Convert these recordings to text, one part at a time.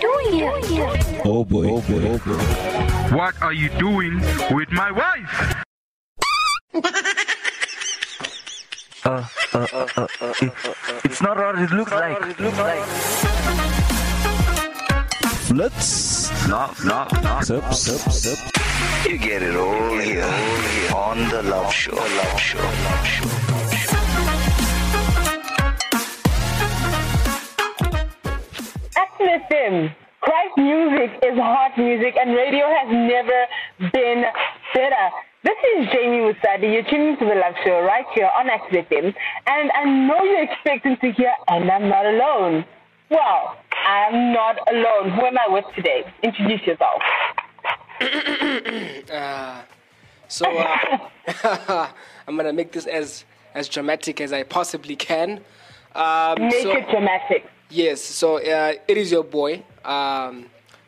doing here? Oh boy, oh boy, oh boy. What are you doing with my wife? Uh, uh, uh, uh, uh, it, it's not what it looks like. It looks like. Flits. No, no, no. Sip, sip, sip. You get it all here on the Love Show. Love Show. Love Show. FM. Christ music is hot music and radio has never been better. This is Jamie Musadi. You're tuning to the Love Show right here on Active FM. And I know you're expecting to hear, and I'm not alone. Well, I'm not alone. Who am I with today? Introduce yourself. Uh, so uh, I'm gonna make this as as dramatic as I possibly can. Um, Make so, it dramatic. Yes, so uh, it is your boy, um,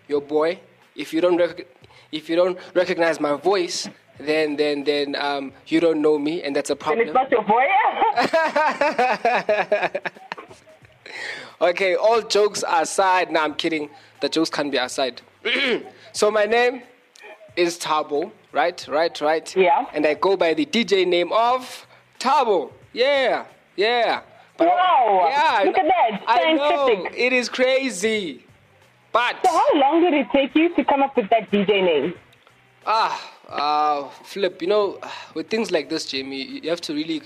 your boy. If you don't rec- if you don't recognize my voice, then then then um, you don't know me, and that's a problem. And it's not your boy. Okay, all jokes aside. No, I'm kidding. The jokes can't be aside. so my name is Thabo, right? Right, right. Yeah. And I go by the DJ name of Thabo. Yeah, yeah. Wow. yeah. Look at that. I know. Scientific. It is crazy. But so how long did it take you to come up with that DJ name? ah, uh, flip. You know, with things like this, Jamie, you have to really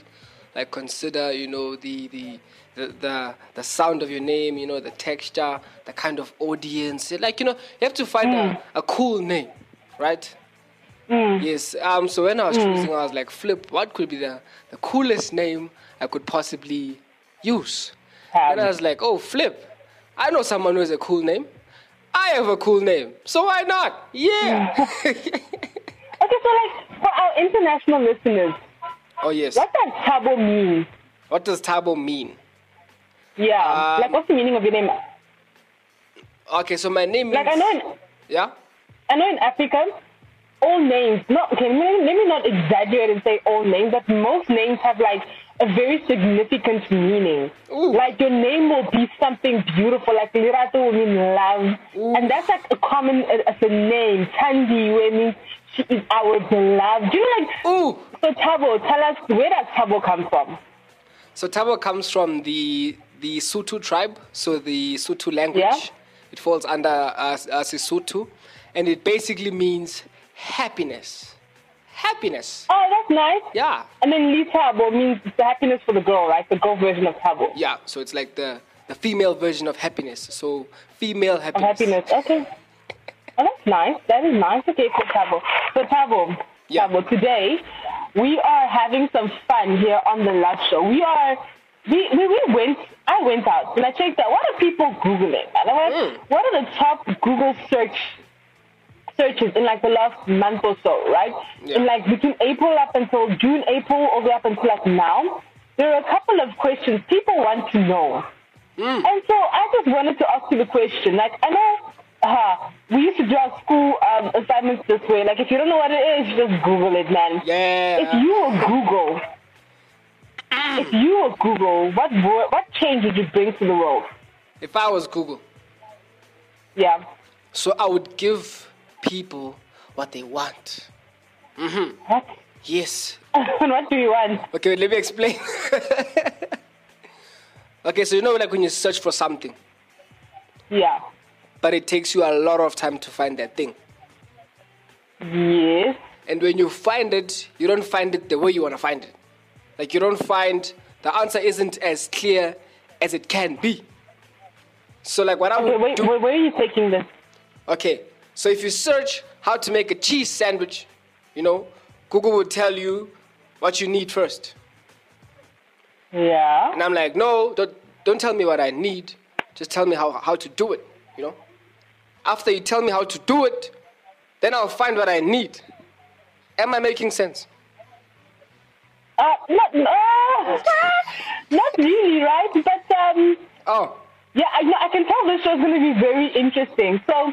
like consider. You know, the the. The, the the sound of your name, you know, the texture, the kind of audience. Like, you know, you have to find a, a cool name, right? Yes. Um. So when I was choosing, I was like, "Flip, what could be the the coolest name I could possibly use?" and I was like, "Oh, Flip, I know someone who has a cool name. I have a cool name, so why not? Yeah." Okay, so like for our international listeners, oh yes. what does Thabo mean? What does Thabo mean? Yeah, Um, like what's the meaning of your name? Okay, so my name means Like I know in yeah. I know in Africa, all names not okay. Let me, let me not exaggerate and say all names, but most names have like a very significant meaning. Ooh. Like your name will be something beautiful, like Lerato will mean love, and that's like a common uh, as a name. Thandi will mean she is our beloved. Do you know, like Ooh. so? Thabo, tell us where does Thabo come from? So Thabo comes from the the Sotho tribe, so the Sotho language. Yeah. It falls under uh, uh, Sesotho, and it basically means happiness. Happiness. Oh, that's nice. Yeah. And then Litabo means the happiness for the girl, right? The girl version of Thabo. Yeah. So it's like the the female version of happiness. So female happiness. happiness. Okay. Oh, that's nice. That is nice. Okay, for Thabo. So Thabo, Yeah. Thabo, today we are having some fun here on the live Show. We are. We, we, we went, I went out and I checked out what are people Googling? And I went, Mm. what are the top Google search searches in like the last month or so, right? Yeah. In like between April up until June, April, all the way up until like now, there are a couple of questions people want to know. And so I just wanted to ask you the question. Like, I know uh, we used to do our school um, assignments this way. Like, if you don't know what it is, just Google it, man. Yeah. If you were Google, if you were Google, what what change would you bring to the world? If I was Google, Yeah. so I would give people what they want. Mm-hmm. What? Yes. what do you want? Okay, let me explain. okay, so you know, like when you search for something, Yeah. but it takes you a lot of time to find that thing. Yes. And when you find it, you don't find it the way you want to find it. Like you don't find the answer isn't as clear as it can be. So like what I Okay, would wait, do. wait, where are you taking this? Okay, so if you search how to make a cheese sandwich, you know, Google will tell you what you need first. Yeah. And I'm like, no, don't, don't tell me what I need. Just tell me how, how to do it, you know? After you tell me how to do it, then I'll find what I need. Am I making sense? Uh, not, uh, not really, right? But um, Oh, yeah, I, know- I can tell this show's going to be very interesting. So,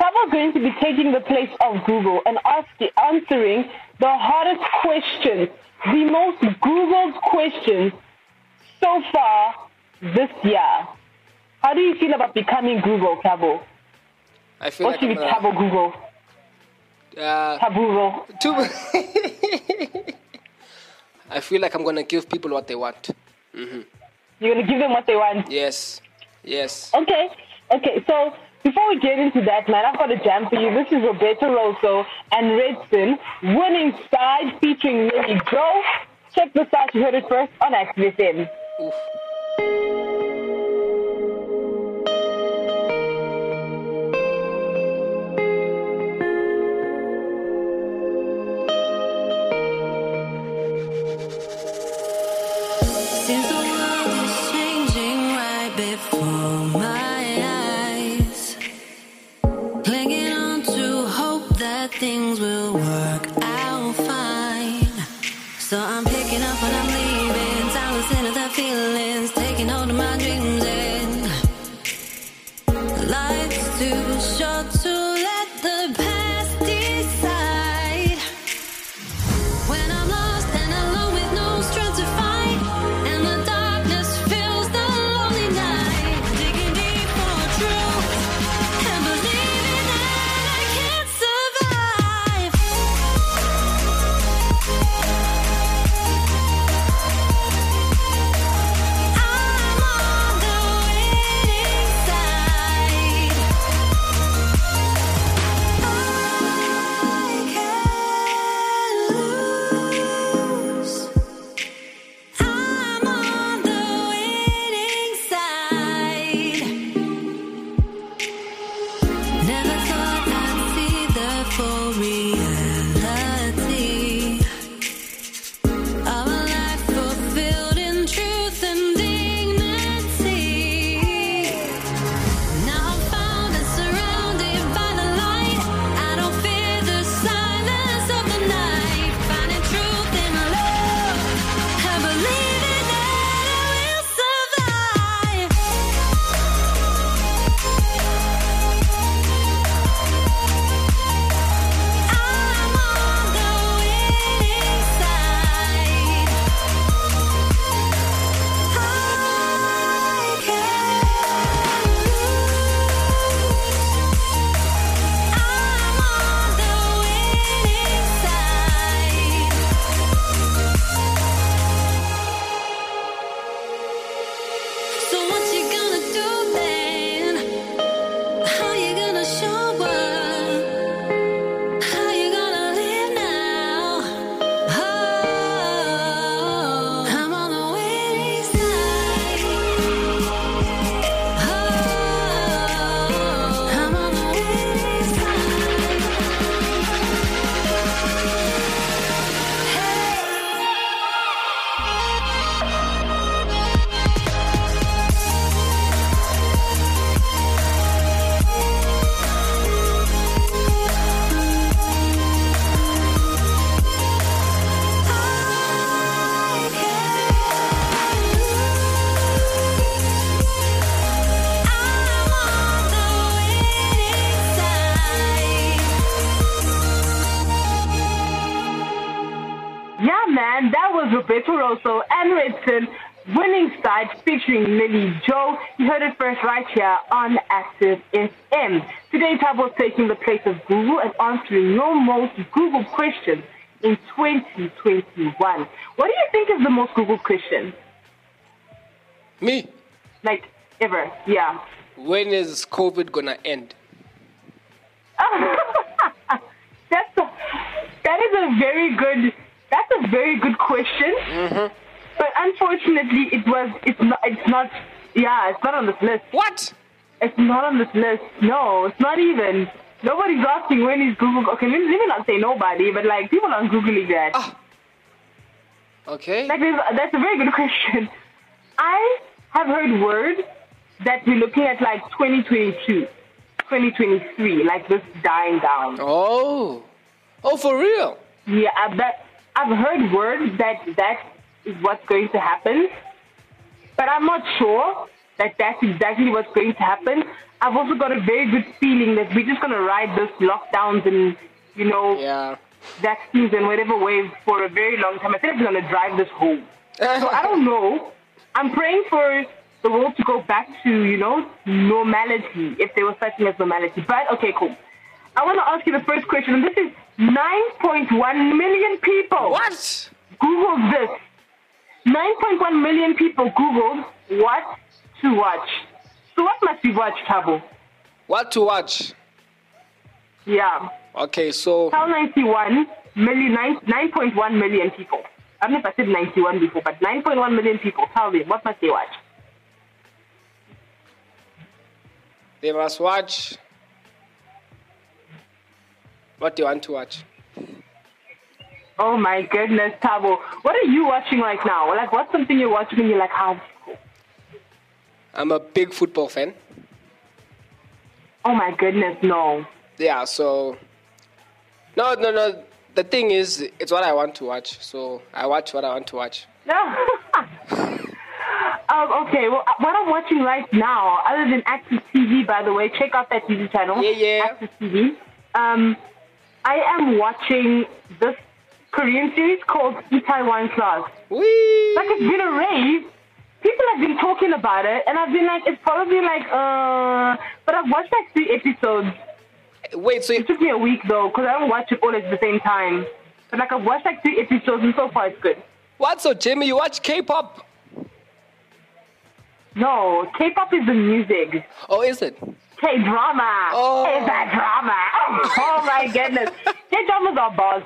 Thabo's going to be taking the place of Google and asking, answering the hardest questions, the most Googled questions so far this year. How do you feel about becoming Google, Thabo? I feel Or like should I'm gonna, Thabo Google? uh, Taboo. too. I feel like I'm gonna give people what they want. You're gonna give them what they want. Yes, yes. Okay, okay. So before we get into that, man, I've got a jam for you. This is Roberto Rosso and Redson winning side featuring Lily Joe. Check this out. You heard it first on Active FM. Things will work out Roberto Rosso and Redson winning side featuring Lily Joe. You heard it first right here on Active FM. Today, Thabo's taking the place of Google and answering your most Google questions in 2021. What do you think is the most Google question? Me. Like, ever? Yeah. When is COVID gonna end? that's a, that is a very good that's a very good question. But unfortunately, it was it's not it's not yeah it's not on this list. What? It's not on this list. No, it's not even. Nobody's asking when is Google. Okay, let me, not say nobody, but like people aren't googling that. Ah. Okay. Like that's a very good question. I have heard word that we're looking at like 2022, 2023, like this dying down. Oh. Oh, for real? Yeah, I've, that, I've heard word that that is what's going to happen, but I'm not sure that that's exactly what's going to happen. I've also got a very good feeling that we're just going to ride this lockdowns and, you know, Yeah. vaccines and whatever wave for a very long time. I think it's going to drive this home. So I don't know. I'm praying for the world to go back to, you know, normality, if there was such thing as normality. But okay, cool. I want to ask you the first question, and this is 9.1 million people. What? Googled this. 9.1 million people Googled what to watch. So what must we watch, Thabo? What to watch? Yeah. Okay, so Tell 91 million, 9, 9.1 million people. I don't know if I said 91 before, but 9.1 million people. Tell them, what must they watch? they must watch. What do you want to watch? Oh my goodness, Thabo. What are you watching right now? Like, what's something you're watching and you're like, how? I'm a big football fan. Oh my goodness, no. Yeah, so no, no, no. The thing is, it's what I want to watch. So I watch what I want to watch. No. um, okay, well, uh, what I'm watching right now, other than Access TV, by the way, check out that TV channel. Yeah, yeah. Access TV. Um, I am watching this Korean series called Itaewon Class. Whee! Like, it's been a rave. People have been talking about it, and I've been like, it's probably like, uh, but I've watched like three episodes. Wait, so It took me a week though, because I don't watch it all at the same time. But like, I've watched like three episodes, and so far it's good. what? So Jimmy, you watch K-pop? No, K-pop is the music. Oh, is it? K-drama. Oh. Is that drama? Oh my goodness. K-dramas are boss.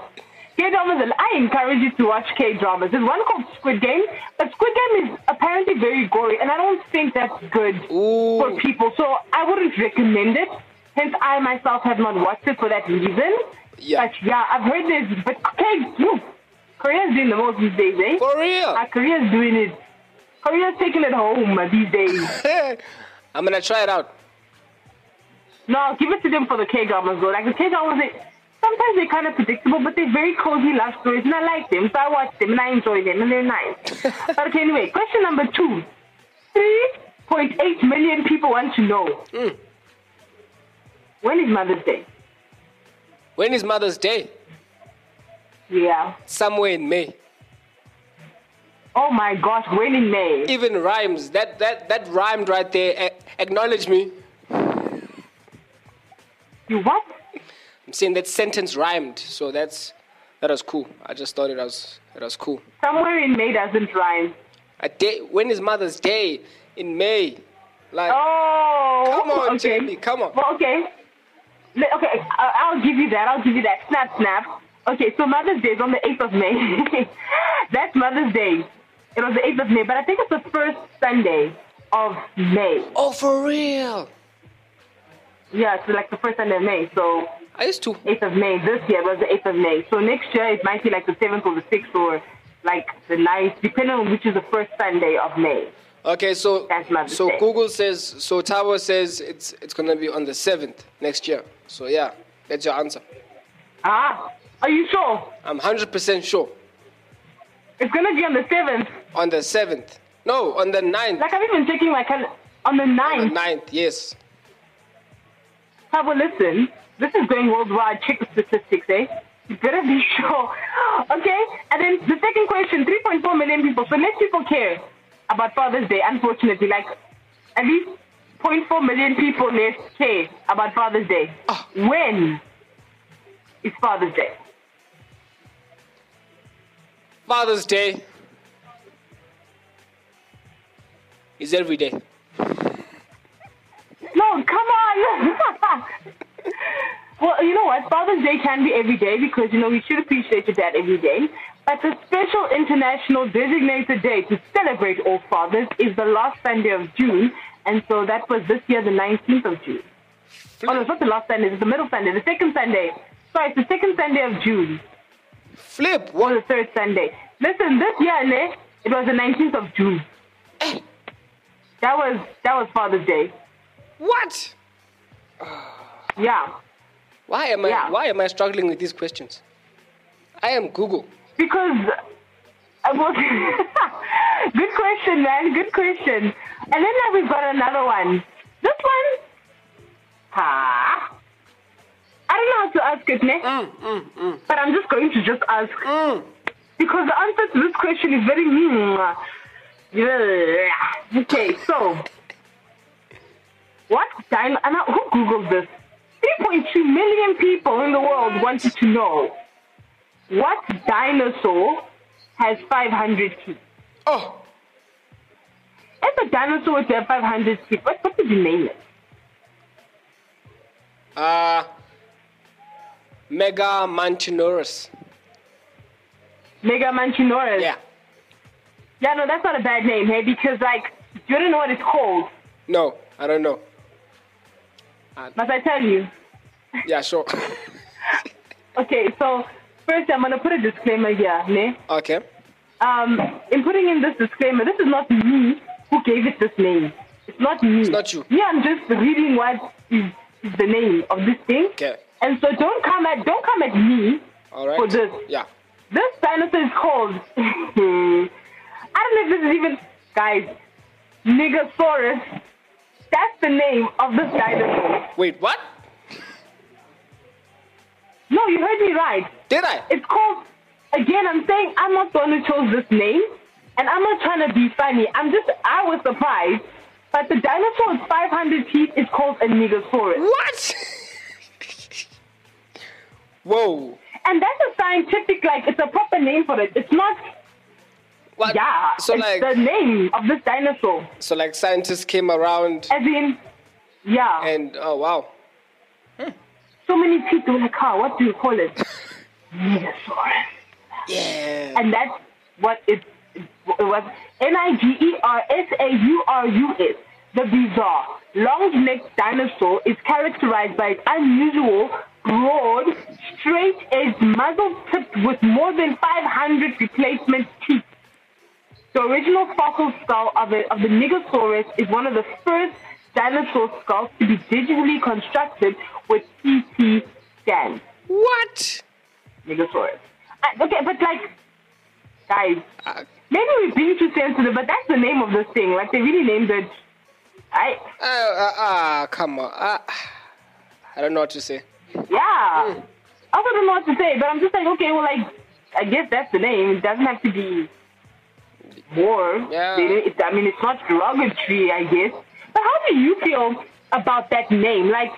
K-dramas, and I encourage you to watch K-dramas. There's one called Squid Game, but Squid Game is apparently very gory, and I don't think that's good Ooh. for people. So I wouldn't recommend it. Hence, I myself have not watched it for that reason. Yeah. But yeah, I've heard this. But K, you, Korea's doing the most these days, eh? For real? Ah, Korea's doing it. Korea's taking it home uh, these days. I'm gonna try it out. No, give it to them for the K dramas though. Like the K dramas, they, sometimes they're kind of predictable, but they're very cozy love stories, and I like them, so I watch them and I enjoy them, and they're nice. but okay, anyway, question number two: three point eight million people want to know hmm. when is Mother's Day? When is Mother's Day? Yeah. Somewhere in May. Oh my gosh, when in May? Even rhymes. That that that rhymed right there. A- acknowledge me. You what? I'm saying that sentence rhymed, so that's that was cool. I just thought it was it was cool. Somewhere in May doesn't rhyme. A day. When is Mother's Day? In May. Like, Oh. come on, okay. Jamie, come on. Well, okay. Okay, I'll give you that. I'll give you that. Snap, snap. Okay, so Mother's Day is on the 8th of May. That's Mother's Day. It was the 8th of May, but I think it's the first Sunday of May. Oh, for real? Yeah, it's like the first Sunday of May. So I used to. 8th of May. This year was the 8th of May. So next year it might be like the 7th or the 6th or like the 9th, depending on which is the first Sunday of May. Okay, so so. Google says so Tower says it's it's gonna be on the seventh next year. So yeah, that's your answer. Ah, are you sure? I'm hundred percent sure. It's going to be on the 7th. On the seventh. No, on the 9th. Like I've even checking my calendar. On the 9th. On the 9th, yes. Have a listen. This is going worldwide. Check the statistics, eh? You better be sure. Okay? And then the second question 3.4 million people. So less people care about Father's Day, unfortunately. Like, at least 0.4 million people less care about Father's Day. Ah. When is Father's Day? Father's Day is every day. Come on. well, you know what? Father's Day can be every day because, you know, we should appreciate your dad every day. But the special international designated day to celebrate all fathers is the last Sunday of June. And so that was this year, the 19th of June. Oh, no, it's not the last Sunday. It's the middle Sunday. The second Sunday. Sorry, it's the second Sunday of June. Flip. Or the third Sunday. Listen, this year, ne, it was the 19th of June. Eh. That was, that was Father's Day. What? Yeah. Why am I Yeah. why am I struggling with these questions? I am Google. Because, uh, well, good question, man. Good question. And then now we've got another one. This one, ha. I don't know how to ask it, ne? Mm, mm, mm. But I'm just going to just ask. Because the answer to this question is very mean. Yeah. Okay, so what I, who googled this? 3.2 million people in the world wanted to know what dinosaur has 500 teeth. Oh, If a dinosaur to 500 teeth, what, what would you name it? uh, Mega Mantinorus. Mega Manchinoris. Yeah. Yeah, no, that's not a bad name, hey, because like you don't know what it's called. No, I don't know. Must I tell you? Yeah, sure. Okay, so first I'm gonna put a disclaimer here, ne? okay. Um, in putting in this disclaimer, this is not me who gave it this name. It's not me. It's not you. Yeah, I'm just reading what is, is the name of this thing. Okay. And so don't come at don't come at me All right. for this. Yeah. This dinosaur is called. I don't know if this is even guys. Nigersaurus. That's the name of this dinosaur. Wait, what? No, you heard me right. Did I? It's called. Again, I'm saying I'm not the one who chose this name, and I'm not trying to be funny. I'm just. I was surprised, but the dinosaur with 500 teeth is called a Nigersaurus, What? Whoa. and that's a scientific like. It's a proper name for it. It's not. What? Yeah, So it's like, the name of this dinosaur. so like scientists came around As in, yeah. and oh wow. so many teeth. Were like, oh, what do you call it? Nigersaurus. Yeah. And that's what it, it was. N-I-G-E-R-S-A-U-R-U-S. The bizarre, long-necked dinosaur is characterized by its unusual, broad, straight-edged muzzle tipped with more than 500 replacement teeth. The original fossil skull of the, of the Nigersaurus is one of the first dinosaur skulls to be digitally constructed with CT scans. What? Nigersaurus. Uh, okay, but like, guys, Uh, maybe we're being too sensitive, but that's the name of this thing. Like, they really named it. I, uh, uh, uh, come on. Uh, I don't know what to say. yeah. I also don't know what to say, but I'm just like, okay, well, like, I guess that's the name. It doesn't have to be more. Yeah. I mean, it's not derogatory, I guess. But how do you feel about that name? Like,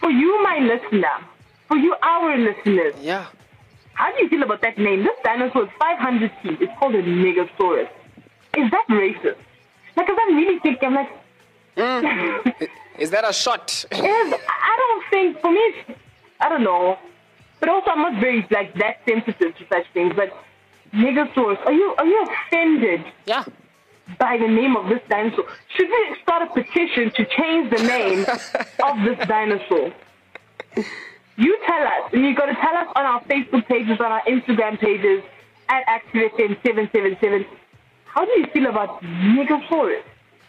for you, my listener, for you, our listeners, Yeah. How do you feel about that name? This dinosaur is 500 teeth. It's called a Nigersaurus. Is that racist? Like, cause I'm really thinking, I'm like, mm. Is that a shot? is, I don't think, for me, it's, I don't know. But also, I'm not very, like, that sensitive to such things. But Nigersaurus, are you, are you offended yeah. by the name of this dinosaur? Should we start a petition to change the name of this dinosaur? You tell us, and you got to tell us on our Facebook pages, on our Instagram pages, at ActiveFM777. How do you feel about Nigersaurus?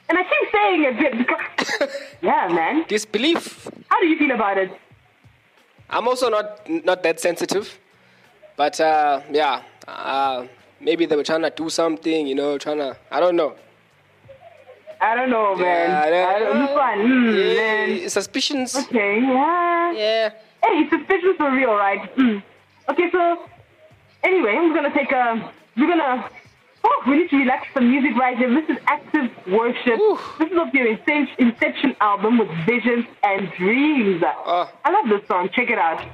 And I keep saying it because, yeah, man. Disbelief. How do you feel about it? I'm also not not that sensitive, but uh, yeah, uh, maybe they were trying to do something, you know, trying to. I don't know. I don't know, man. Yeah, I don't, this one, mm, yeah, man. suspicions. Okay, yeah. Yeah. Hey, suspicious for real, right? Mm. Okay, so anyway, we're gonna take a. We're gonna. Oh, we need to relax some music right here. This is Active Worship. This is of your Inception, Inception album with Visions and Dreams. Oh. I love this song. Check it out.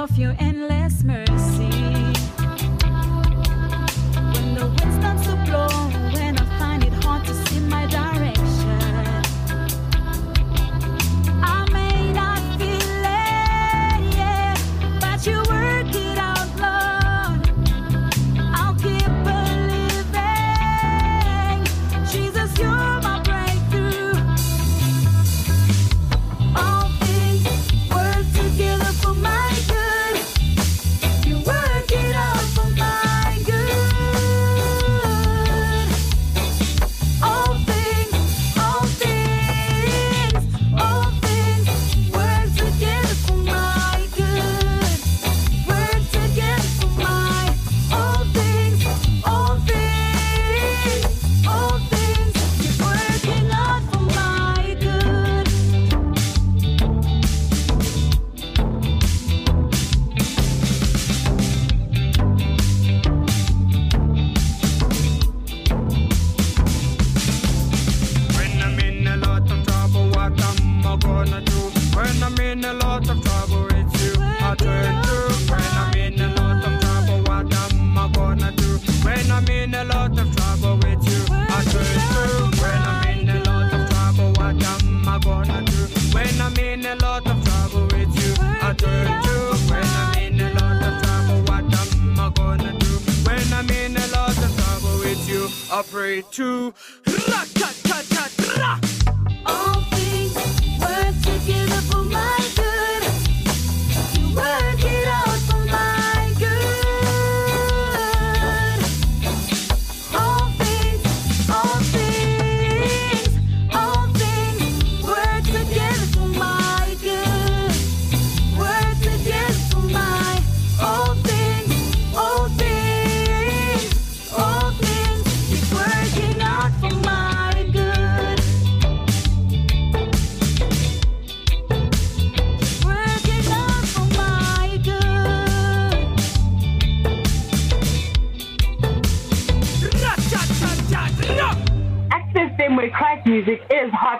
Of your endless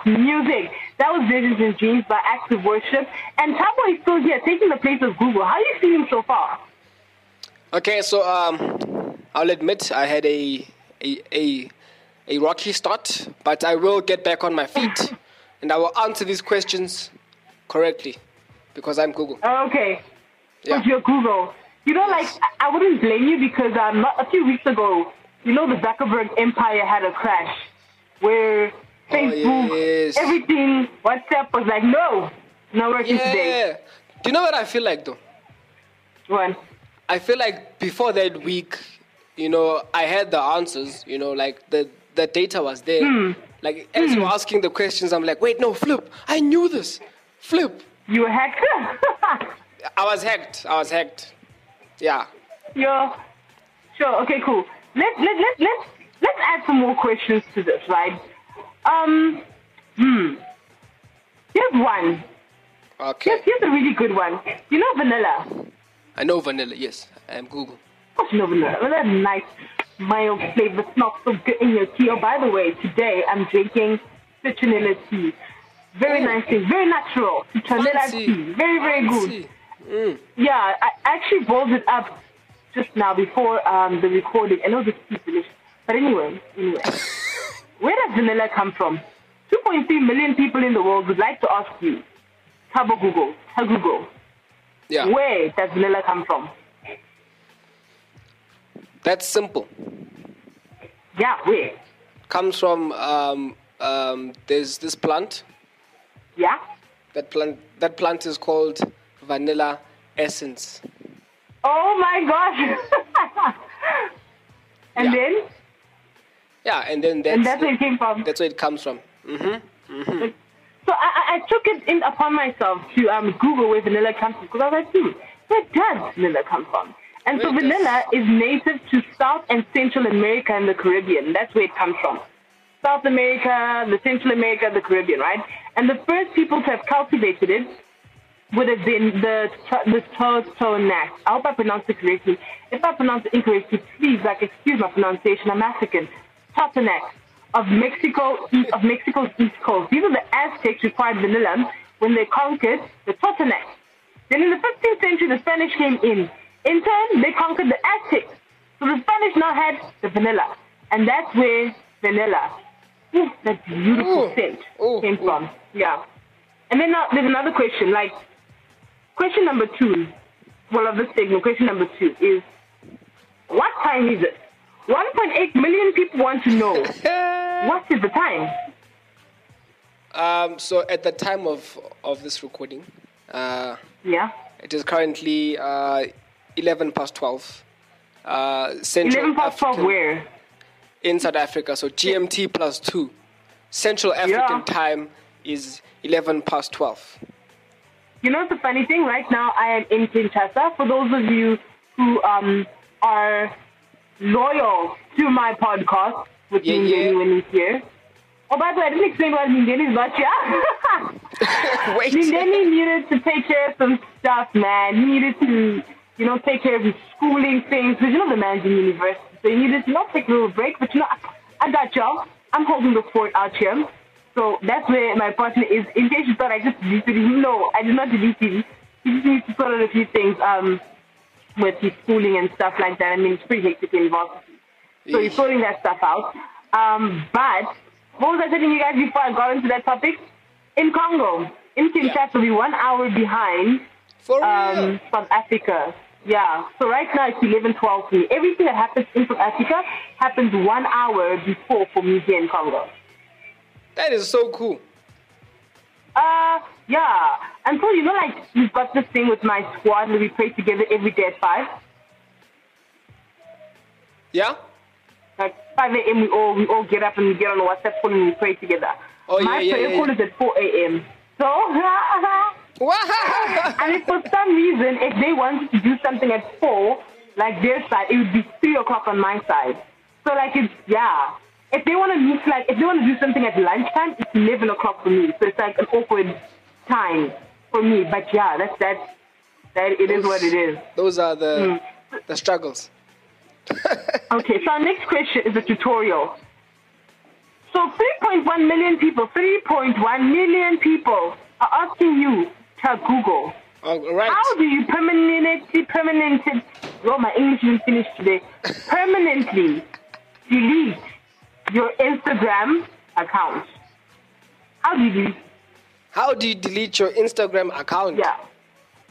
music. That was Visions and Dreams by Active Worship. And Thabo is still here, taking the place of Google. How are you feeling so far? Okay, so um, I'll admit I had a, a a a rocky start, but I will get back on my feet, and I will answer these questions correctly, because I'm Google. Okay. Yeah. With your Google. You know, like, I I wouldn't blame you because um, a few weeks ago, you know, the Zuckerberg empire had a crash where Facebook, Oh, yes. everything, WhatsApp was like, no, not working today. Yeah. Do you know what I feel like though? What? I feel like before that week, you know, I had the answers. You know, like the the data was there. Hmm. Like as you were asking the questions, I'm like, wait, no, flip. I knew this. Flip. You were hacked? I was hacked. I was hacked. Yeah. Yeah. Sure. Okay. Cool. Let let let let let's add some more questions to this, right? Um. Hmm. Here's one. Okay. Here's, here's a really good one. You know vanilla. I know vanilla. Yes, I am Google. Of course, you know vanilla. Vanilla, nice, mild flavor, smells so good in your tea. Oh, by the way, today I'm drinking citronella tea. Very nice thing. Very natural. Citronella Fancy. tea. Very very good. Mm. Yeah, I actually boiled it up just now before um, the recording. I know this is delicious. But anyway, anyway. Where does vanilla come from? 2.3 million people in the world would like to ask you, Thabo Google, tell Google, Yeah. where does vanilla come from? That's simple. Yeah, where? Comes from um, um, there's this plant. Yeah? That plant that plant is called vanilla essence. Oh my gosh! and Yeah. then? Yeah, and then that's And that's where it came from. that's where it comes from. hmm So I, I- took it in upon myself to um, Google where vanilla comes from because I was like, hmm, where does vanilla come from? And so Where does- vanilla is native to South and Central America and the Caribbean. That's where it comes from. South America, the Central America, the Caribbean, right? And the first people to have cultivated it would have been the the Totonac. I hope I pronounced it correctly. If I pronounce it incorrectly, please, like, excuse my pronunciation. I'm African. Totonac of Mexico, east, of Mexico's east coast. These are the Aztecs who acquired vanilla when they conquered the Totonac. Then in the 15th century, the Spanish came in. In turn, they conquered the Aztecs. So the Spanish now had the vanilla. And that's where vanilla, ooh, that beautiful Ooh. scent Ooh, came from. Yeah. And then now there's another question. Like, question number two, well, of this segment, question number two is, what time is it? 1.8 million people want to know. what is the time? Um, so at the time of, of this recording, uh, Yeah. it is currently uh, 11 past 12. Uh, Central 11 past 12 where? In South Africa, so GMT plus 2. Central African Yeah. time is 11 past 12. You know the funny thing? Right now, I am in Kinshasa. For those of you who um, are loyal to my podcast with Yeah, Mindeni yeah. when he's here. Oh, by the way, I didn't explain why Mindeni is not here. Wait. Mindeni needed to take care of some stuff, man. He needed to, you know, take care of his schooling things. Because, you know, the man's in university. So he needed to not take a little break. But, you know, I, I got y'all. I'm holding the fort out here. So that's where my partner is. In case you thought I just deleted him, no, I did not delete him. He just needs to sort out a few things um, with his schooling and stuff like that. I mean, it's pretty hectic in varsity. So he's sorting that stuff out. Um, but what was I telling you guys before I got into that topic? In Congo, in Kinshasa, we're one hour behind um, South Africa. Yeah. So right now it's 11, 12 for me. Everything that happens in South Africa happens one hour before for me here in Congo. that is so cool. Uh, yeah. And so, you know, like, we've got this thing with my squad where we pray together every day at 5. Yeah? Like 5 a.m. we all we all get up and we get on a WhatsApp call and we pray together. Oh, yeah, My yeah, prayer yeah, call yeah. is at 4 a.m. So, and if for some reason, if they wanted to do something at 4, like their side, it would be 3 o'clock on my side. So, like, it's, yeah. If they want to meet, like, if they want to do something at lunchtime, it's 11 o'clock for me. So it's like an awkward time for me. But yeah, that's, that's, that, it is what it is. Those are the, Hmm. the struggles. Okay, so our next question is a tutorial. So 3.1 million people, 3.1 million people are asking you to Google. All right. How do you permanently, permanently, oh, my English isn't finished today, permanently delete your Instagram account? How do you? How do you delete your Instagram account? Yeah.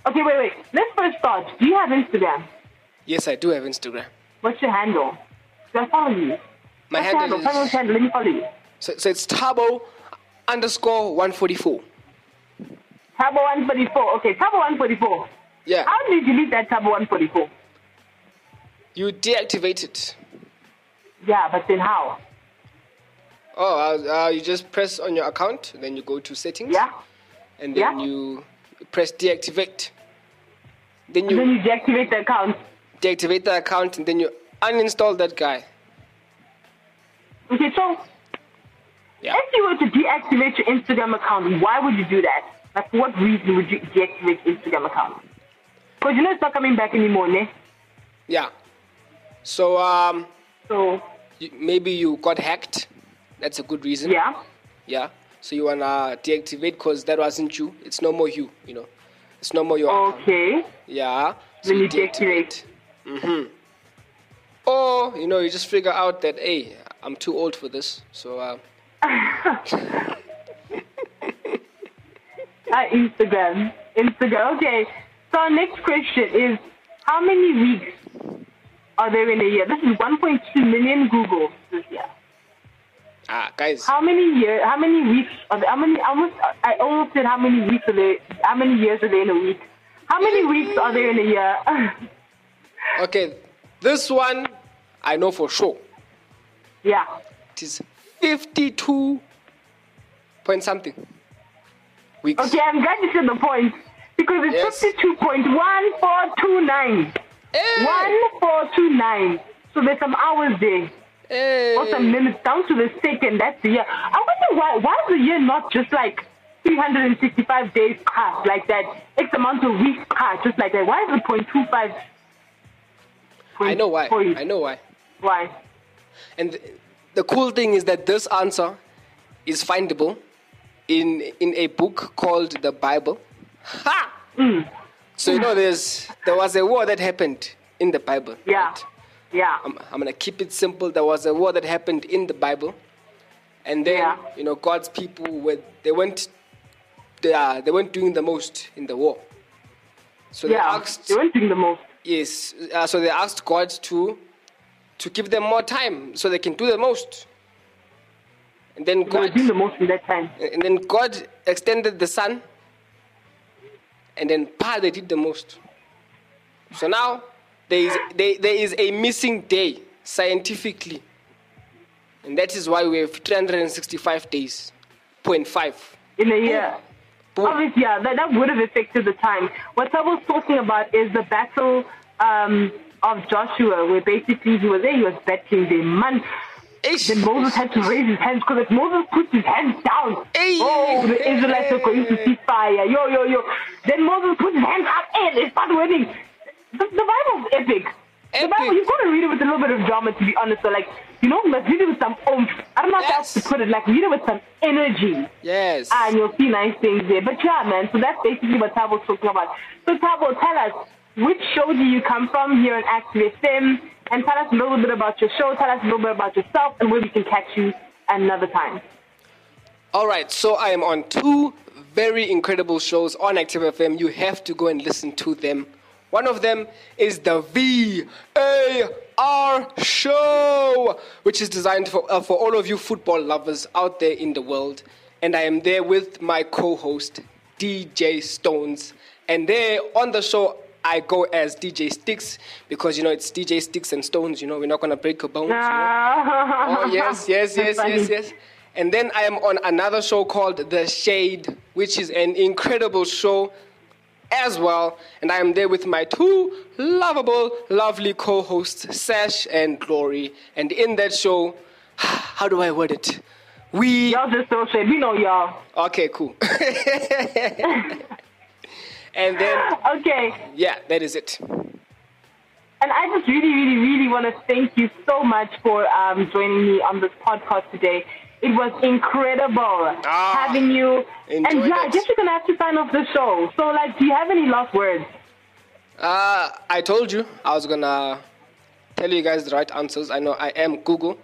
Okay, wait, wait. Let's first start. Do you have Instagram? Yes, I do have Instagram. What's your handle? Do I follow you? My What's handle handle? Is handle. Let me follow you. so, so it's Thabo underscore 144. Thabo 144. Okay, Thabo 144. Yeah. How do you delete that Thabo 144? You deactivate it. Yeah, but then how? Oh, uh, uh, you just press on your account, then you go to settings, Yeah? and then Yeah. you press deactivate. Then And you then you deactivate the account. deactivate the account, and then you uninstall that guy. Okay, so Yeah. if you were to deactivate your Instagram account, why would you do that? Like, for what reason would you deactivate Instagram account? Because you know it's not coming back anymore, ne? Yeah. So um, So, you, maybe you got hacked. That's a good reason. yeah. Yeah. So you wanna deactivate because that wasn't you. It's no more you. You know, it's no more your account. Okay. Yeah. So Then you deactivate. mm-hmm Or you know, you just figure out that hey, I'm too old for this. So uh, Uh, Instagram. Instagram. Okay. So our next question is, how many weeks are there in a year? This is 1.2 million Google this year. Ah guys, How many year? How many weeks? Are there, how many? Almost. I almost said how many weeks are there? How many years are there in a week? How many weeks are there in a year? okay, this one I know for sure. yeah. It is 52 point something weeks. Okay, I'm glad you said the point because it's Yes. 52.1429. Hey, 1429. So there's some hours there. Hey. or some minutes down to the second. That's the year. I wonder why. Why is the year not just like 365 days past like that? X amount of weeks past just like that. Why is it 0.25? I know why. Point- I know why. Why? And th- the cool thing is that this answer is findable in in a book called the Bible. Ha! Hmm. So you know, there's there was a war that happened in the Bible. Yeah. right? Yeah. I'm, I'm gonna keep it simple. There was a war that happened in the Bible, and then Yeah. you know God's people were they weren't they, uh, they weren't doing the most in the war. So they yeah. asked They weren't doing the most. yes, uh, so they asked God to to give them more time so they can do the most. And then They God doing the most in that time. and then God extended the sun, and then pa they did the most. So now there is there, there is a missing day scientifically, and that is why we have 365 days, point five. in a year. Boom. Obviously, yeah, that, that would have affected the time. What I was talking about is the battle um, of Joshua, where basically he was there, he was battling the man. Eish. Then Moses had to raise his hands because if Moses puts his hands down, Hey. oh, the Israelites are going to see fire. Yo, yo, yo. Then Moses puts his hands up and they start winning. The, the Bible's epic. The Epic. Bible, you've got to read it with a little bit of drama, to be honest. So, like, you know, you must read it with some oomph. I don't know how else to put it. Like, read it with some energy Yes. and you'll see nice things there. But yeah, man, so that's basically what Thabo's talking about. So Thabo, tell us, which show do you come from here on Active FM? And tell us a little bit about your show, tell us a little bit about yourself, and where we can catch you another time. All right, so I am on two very incredible shows on Active FM. You have to go and listen to them. One of them is the VAR show, which is designed for, uh, for all of you football lovers out there in the world. And I am there with my co host, DJ Stones. And there on the show, I go as DJ Sticks because you know it's DJ Sticks and Stones. You know, we're not gonna break a bones. you know? Oh yes, yes, yes, yes, yes. And then I am on another show called The Shade, which is an incredible show as well. And I am there with my two lovable, lovely co-hosts, Sash and Glory. And in that show, how do I word it? We Y'all just so shit. We know y'all. okay, cool. and then Okay. yeah, that is it. And I just really, really, really want to thank you so much for um, joining me on this podcast today. It was incredible Ah, having you. And yeah, I guess you're going to have to sign off the show. So, like, do you have any last words? Uh, I told you I was gonna tell you guys the right answers. I know I am Google,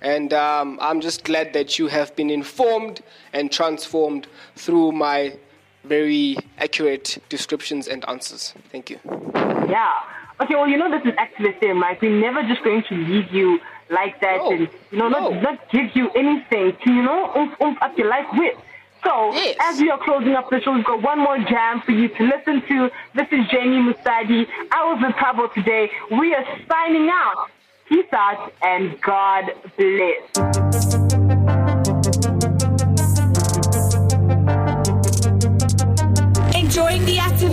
and um, I'm just glad that you have been informed and transformed through my very accurate descriptions and answers. Thank you. Yeah. Okay, well, you know this is Active FM, right? We're never just going to leave you like that No. and, you know, No. not, not give you anything to, you know, oomph, oomph up your life with. So, Yes. as we are closing up the show, we've got one more jam for you to listen to. This is Jamie Musadi. I was with Thabo today. We are signing out. Peace out and God bless. Enjoying the Active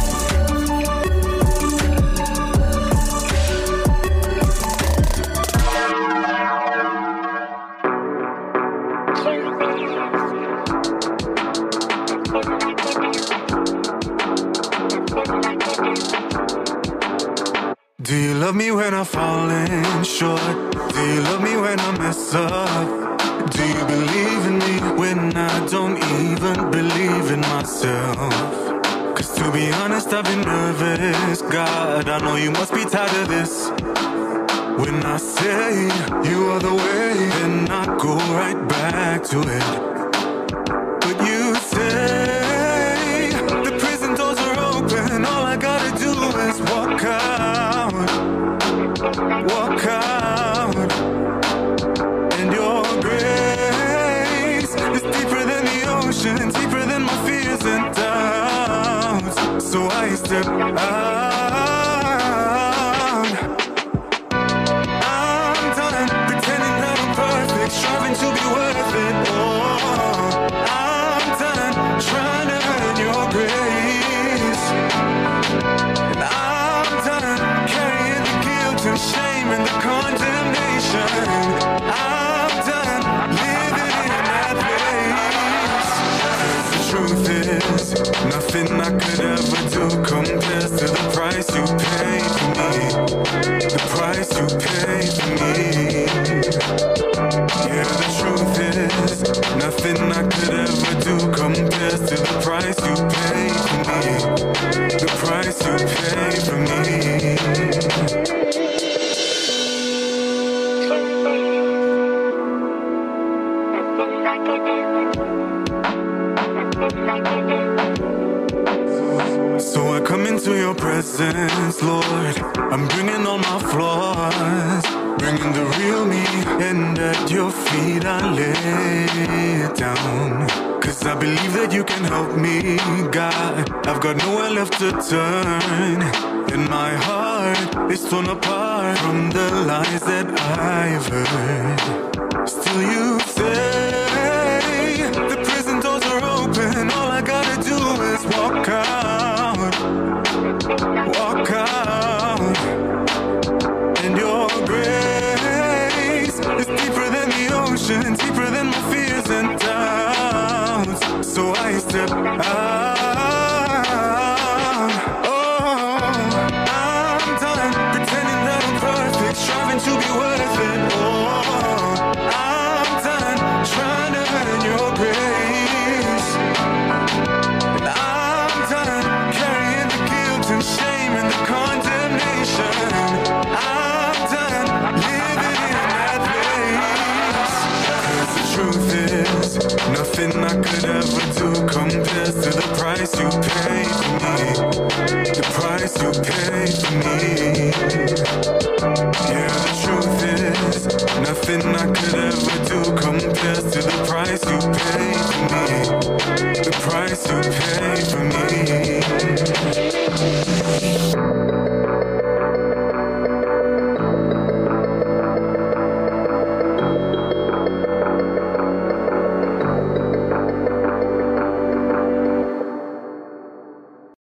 Love me when I'm falling short? Do you love me when I mess up? Do you believe in me when I don't even believe in myself? Cause to be honest, I've been nervous. God, I know you must be tired of this. When I say you are the way, then I go right back to it. Step out. you pay for me. Yeah, the truth is, nothing I could ever do compares to the price you for me. The price you pay for me.